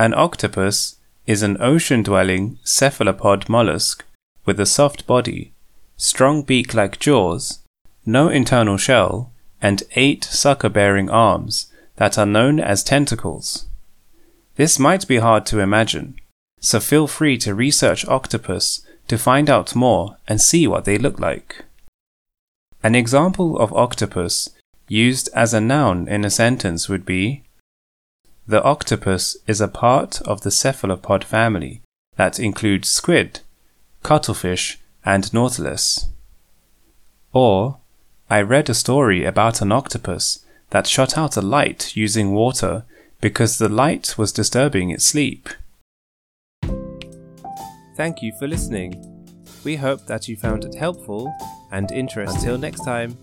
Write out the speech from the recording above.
An octopus is an ocean dwelling cephalopod mollusk with a soft body, strong beak like jaws, no internal shell, and eight sucker bearing arms that are known as tentacles. This might be hard to imagine, so feel free to research octopus to find out more and see what they look like. An example of octopus used as a noun in a sentence would be The octopus is a part of the cephalopod family that includes squid, cuttlefish, and nautilus. Or, I read a story about an octopus that shot out a light using water because the light was disturbing its sleep. Thank you for listening. We hope that you found it helpful and interesting. Until next time.